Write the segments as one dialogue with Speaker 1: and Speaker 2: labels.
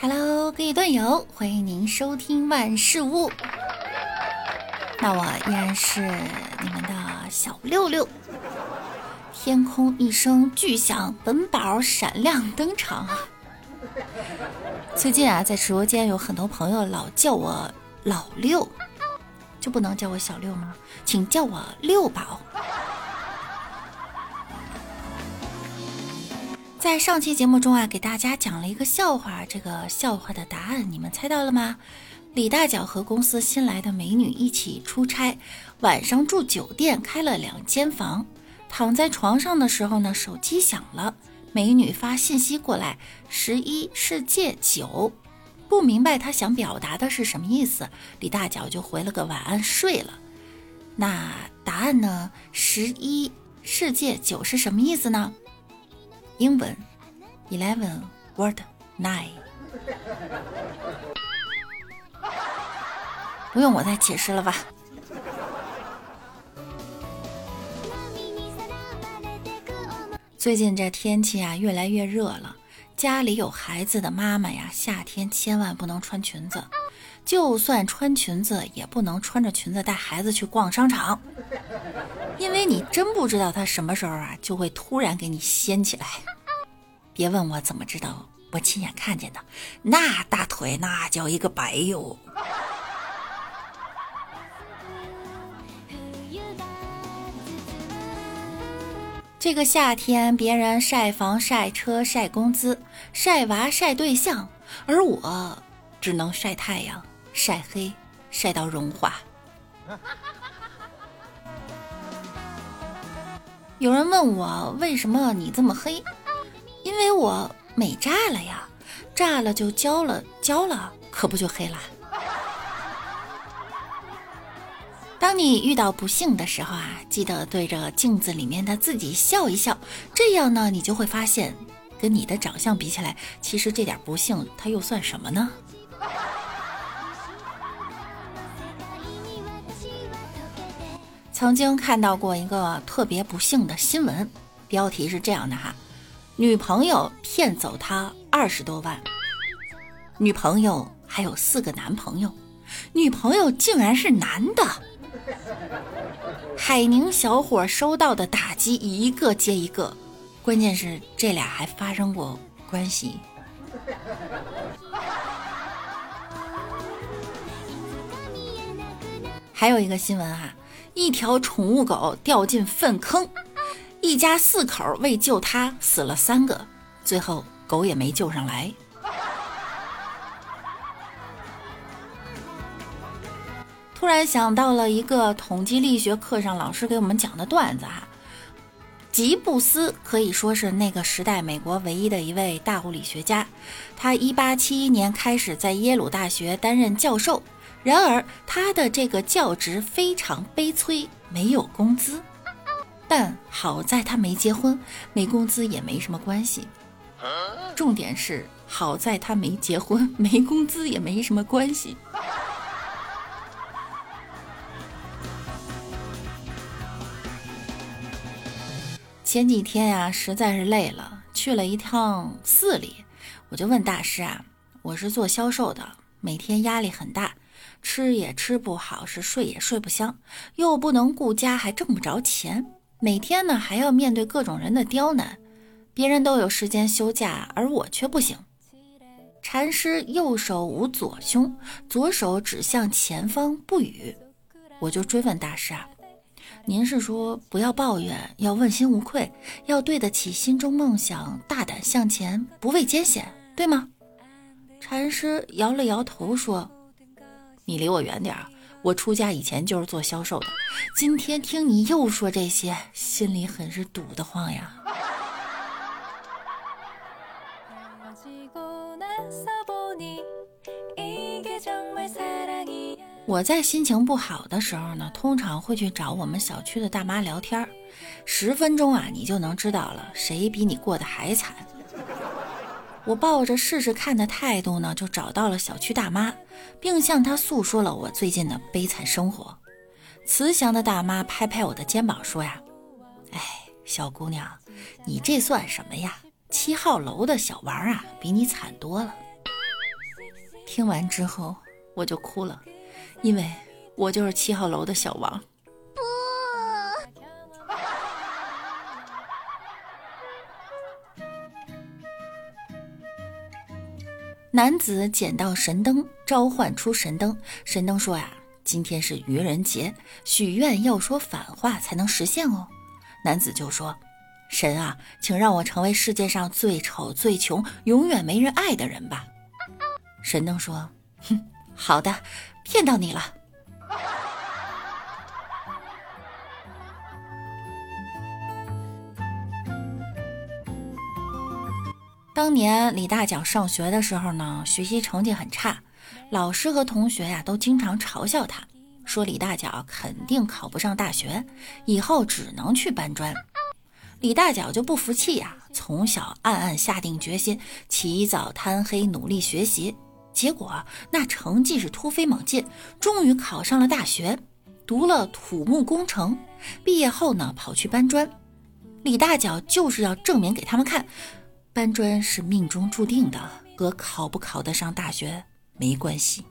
Speaker 1: Hello，各位段友，欢迎您收听万事屋。那我依然是你们的小六六。天空一声巨响，本宝闪亮登场。最近啊，在直播间有很多朋友老叫我老六，就不能叫我小六吗？请叫我六宝。在上期节目中啊，给大家讲了一个笑话，这个笑话的答案你们猜到了吗？李大脚和公司新来的美女一起出差，晚上住酒店，开了两间房。躺在床上的时候呢，手机响了，美女发信息过来，十一世界九，不明白她想表达的是什么意思。李大脚就回了个晚安，睡了。那答案呢？十一世界九是什么意思呢？英文，eleven word nine。不用我再解释了吧？最近这天气啊，越来越热了。家里有孩子的妈妈呀，夏天千万不能穿裙子，就算穿裙子，也不能穿着裙子带孩子去逛商场，因为你真不知道他什么时候啊，就会突然给你掀起来。别问我怎么知道，我亲眼看见的，那大腿那叫一个白哟。这个夏天，别人晒房、晒车、晒工资、晒娃、晒对象，而我只能晒太阳、晒黑、晒到融化。有人问我为什么你这么黑？因为我美炸了呀，炸了就焦了，焦了可不就黑了。当你遇到不幸的时候啊，记得对着镜子里面的自己笑一笑，这样呢，你就会发现，跟你的长相比起来，其实这点不幸它又算什么呢？曾经看到过一个特别不幸的新闻，标题是这样的哈：女朋友骗走他二十多万，女朋友还有四个男朋友，女朋友竟然是男的。海宁小伙收到的打击一个接一个，关键是这俩还发生过关系。还有一个新闻啊，一条宠物狗掉进粪坑，一家四口为救他死了三个，最后狗也没救上来。突然想到了一个统计力学课上老师给我们讲的段子哈，吉布斯可以说是那个时代美国唯一的一位大物理学家，他一八七一年开始在耶鲁大学担任教授，然而他的这个教职非常悲催，没有工资，但好在他没结婚，没工资也没什么关系，重点是好在他没结婚，没工资也没什么关系。前几天呀，实在是累了，去了一趟寺里，我就问大师啊，我是做销售的，每天压力很大，吃也吃不好，是睡也睡不香，又不能顾家，还挣不着钱，每天呢还要面对各种人的刁难，别人都有时间休假，而我却不行。禅师右手捂左胸，左手指向前方不语，我就追问大师啊。您是说不要抱怨，要问心无愧，要对得起心中梦想，大胆向前，不畏艰险，对吗？禅师摇了摇头说：“你离我远点儿，我出家以前就是做销售的，今天听你又说这些，心里很是堵得慌呀。”我在心情不好的时候呢，通常会去找我们小区的大妈聊天儿，十分钟啊，你就能知道了谁比你过得还惨。我抱着试试看的态度呢，就找到了小区大妈，并向她诉说了我最近的悲惨生活。慈祥的大妈拍拍我的肩膀说呀：“哎，小姑娘，你这算什么呀？七号楼的小王啊，比你惨多了。”听完之后，我就哭了，因为我就是七号楼的小王。男子捡到神灯，召唤出神灯。神灯说呀：“今天是愚人节，许愿要说反话才能实现哦。”男子就说：“神啊，请让我成为世界上最丑、最穷、永远没人爱的人吧。”神灯说：“哼，好的，骗到你了。”当年李大脚上学的时候呢，学习成绩很差，老师和同学呀都经常嘲笑他，说李大脚肯定考不上大学，以后只能去搬砖。李大脚就不服气呀，从小暗暗下定决心，起早贪黑努力学习，结果那成绩是突飞猛进，终于考上了大学，读了土木工程。毕业后呢，跑去搬砖。李大脚就是要证明给他们看。搬砖是命中注定的，和考不考得上大学没关系。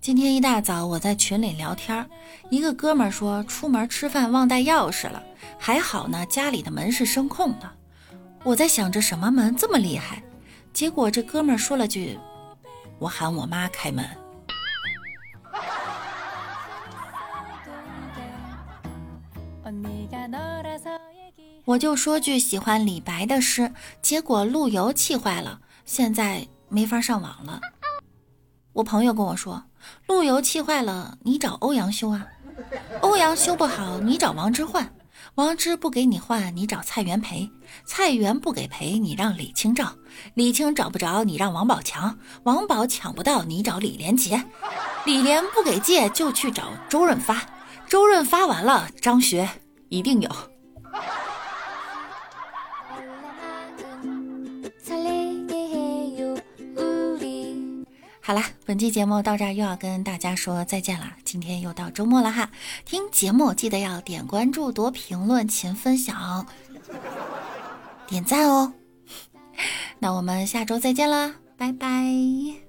Speaker 1: 今天一大早，我在群里聊天，一个哥们说出门吃饭忘带钥匙了，还好呢，家里的门是声控的。我在想着什么门这么厉害，结果这哥们说了句：“我喊我妈开门。”我就说句喜欢李白的诗，结果陆游气坏了，现在没法上网了。我朋友跟我说，陆游气坏了，你找欧阳修啊。欧阳修不好，你找王之涣。王之不给你换，你找蔡元培。蔡元不给赔，你让李清照。李清找不着，你让王宝强。王宝抢不到，你找李连杰。李连不给借，就去找周润发。周润发完了，张学一定有。好啦，本期节目到这儿又要跟大家说再见了。今天又到周末了哈，听节目记得要点关注、多评论、勤分享、点赞哦。那我们下周再见啦，拜拜。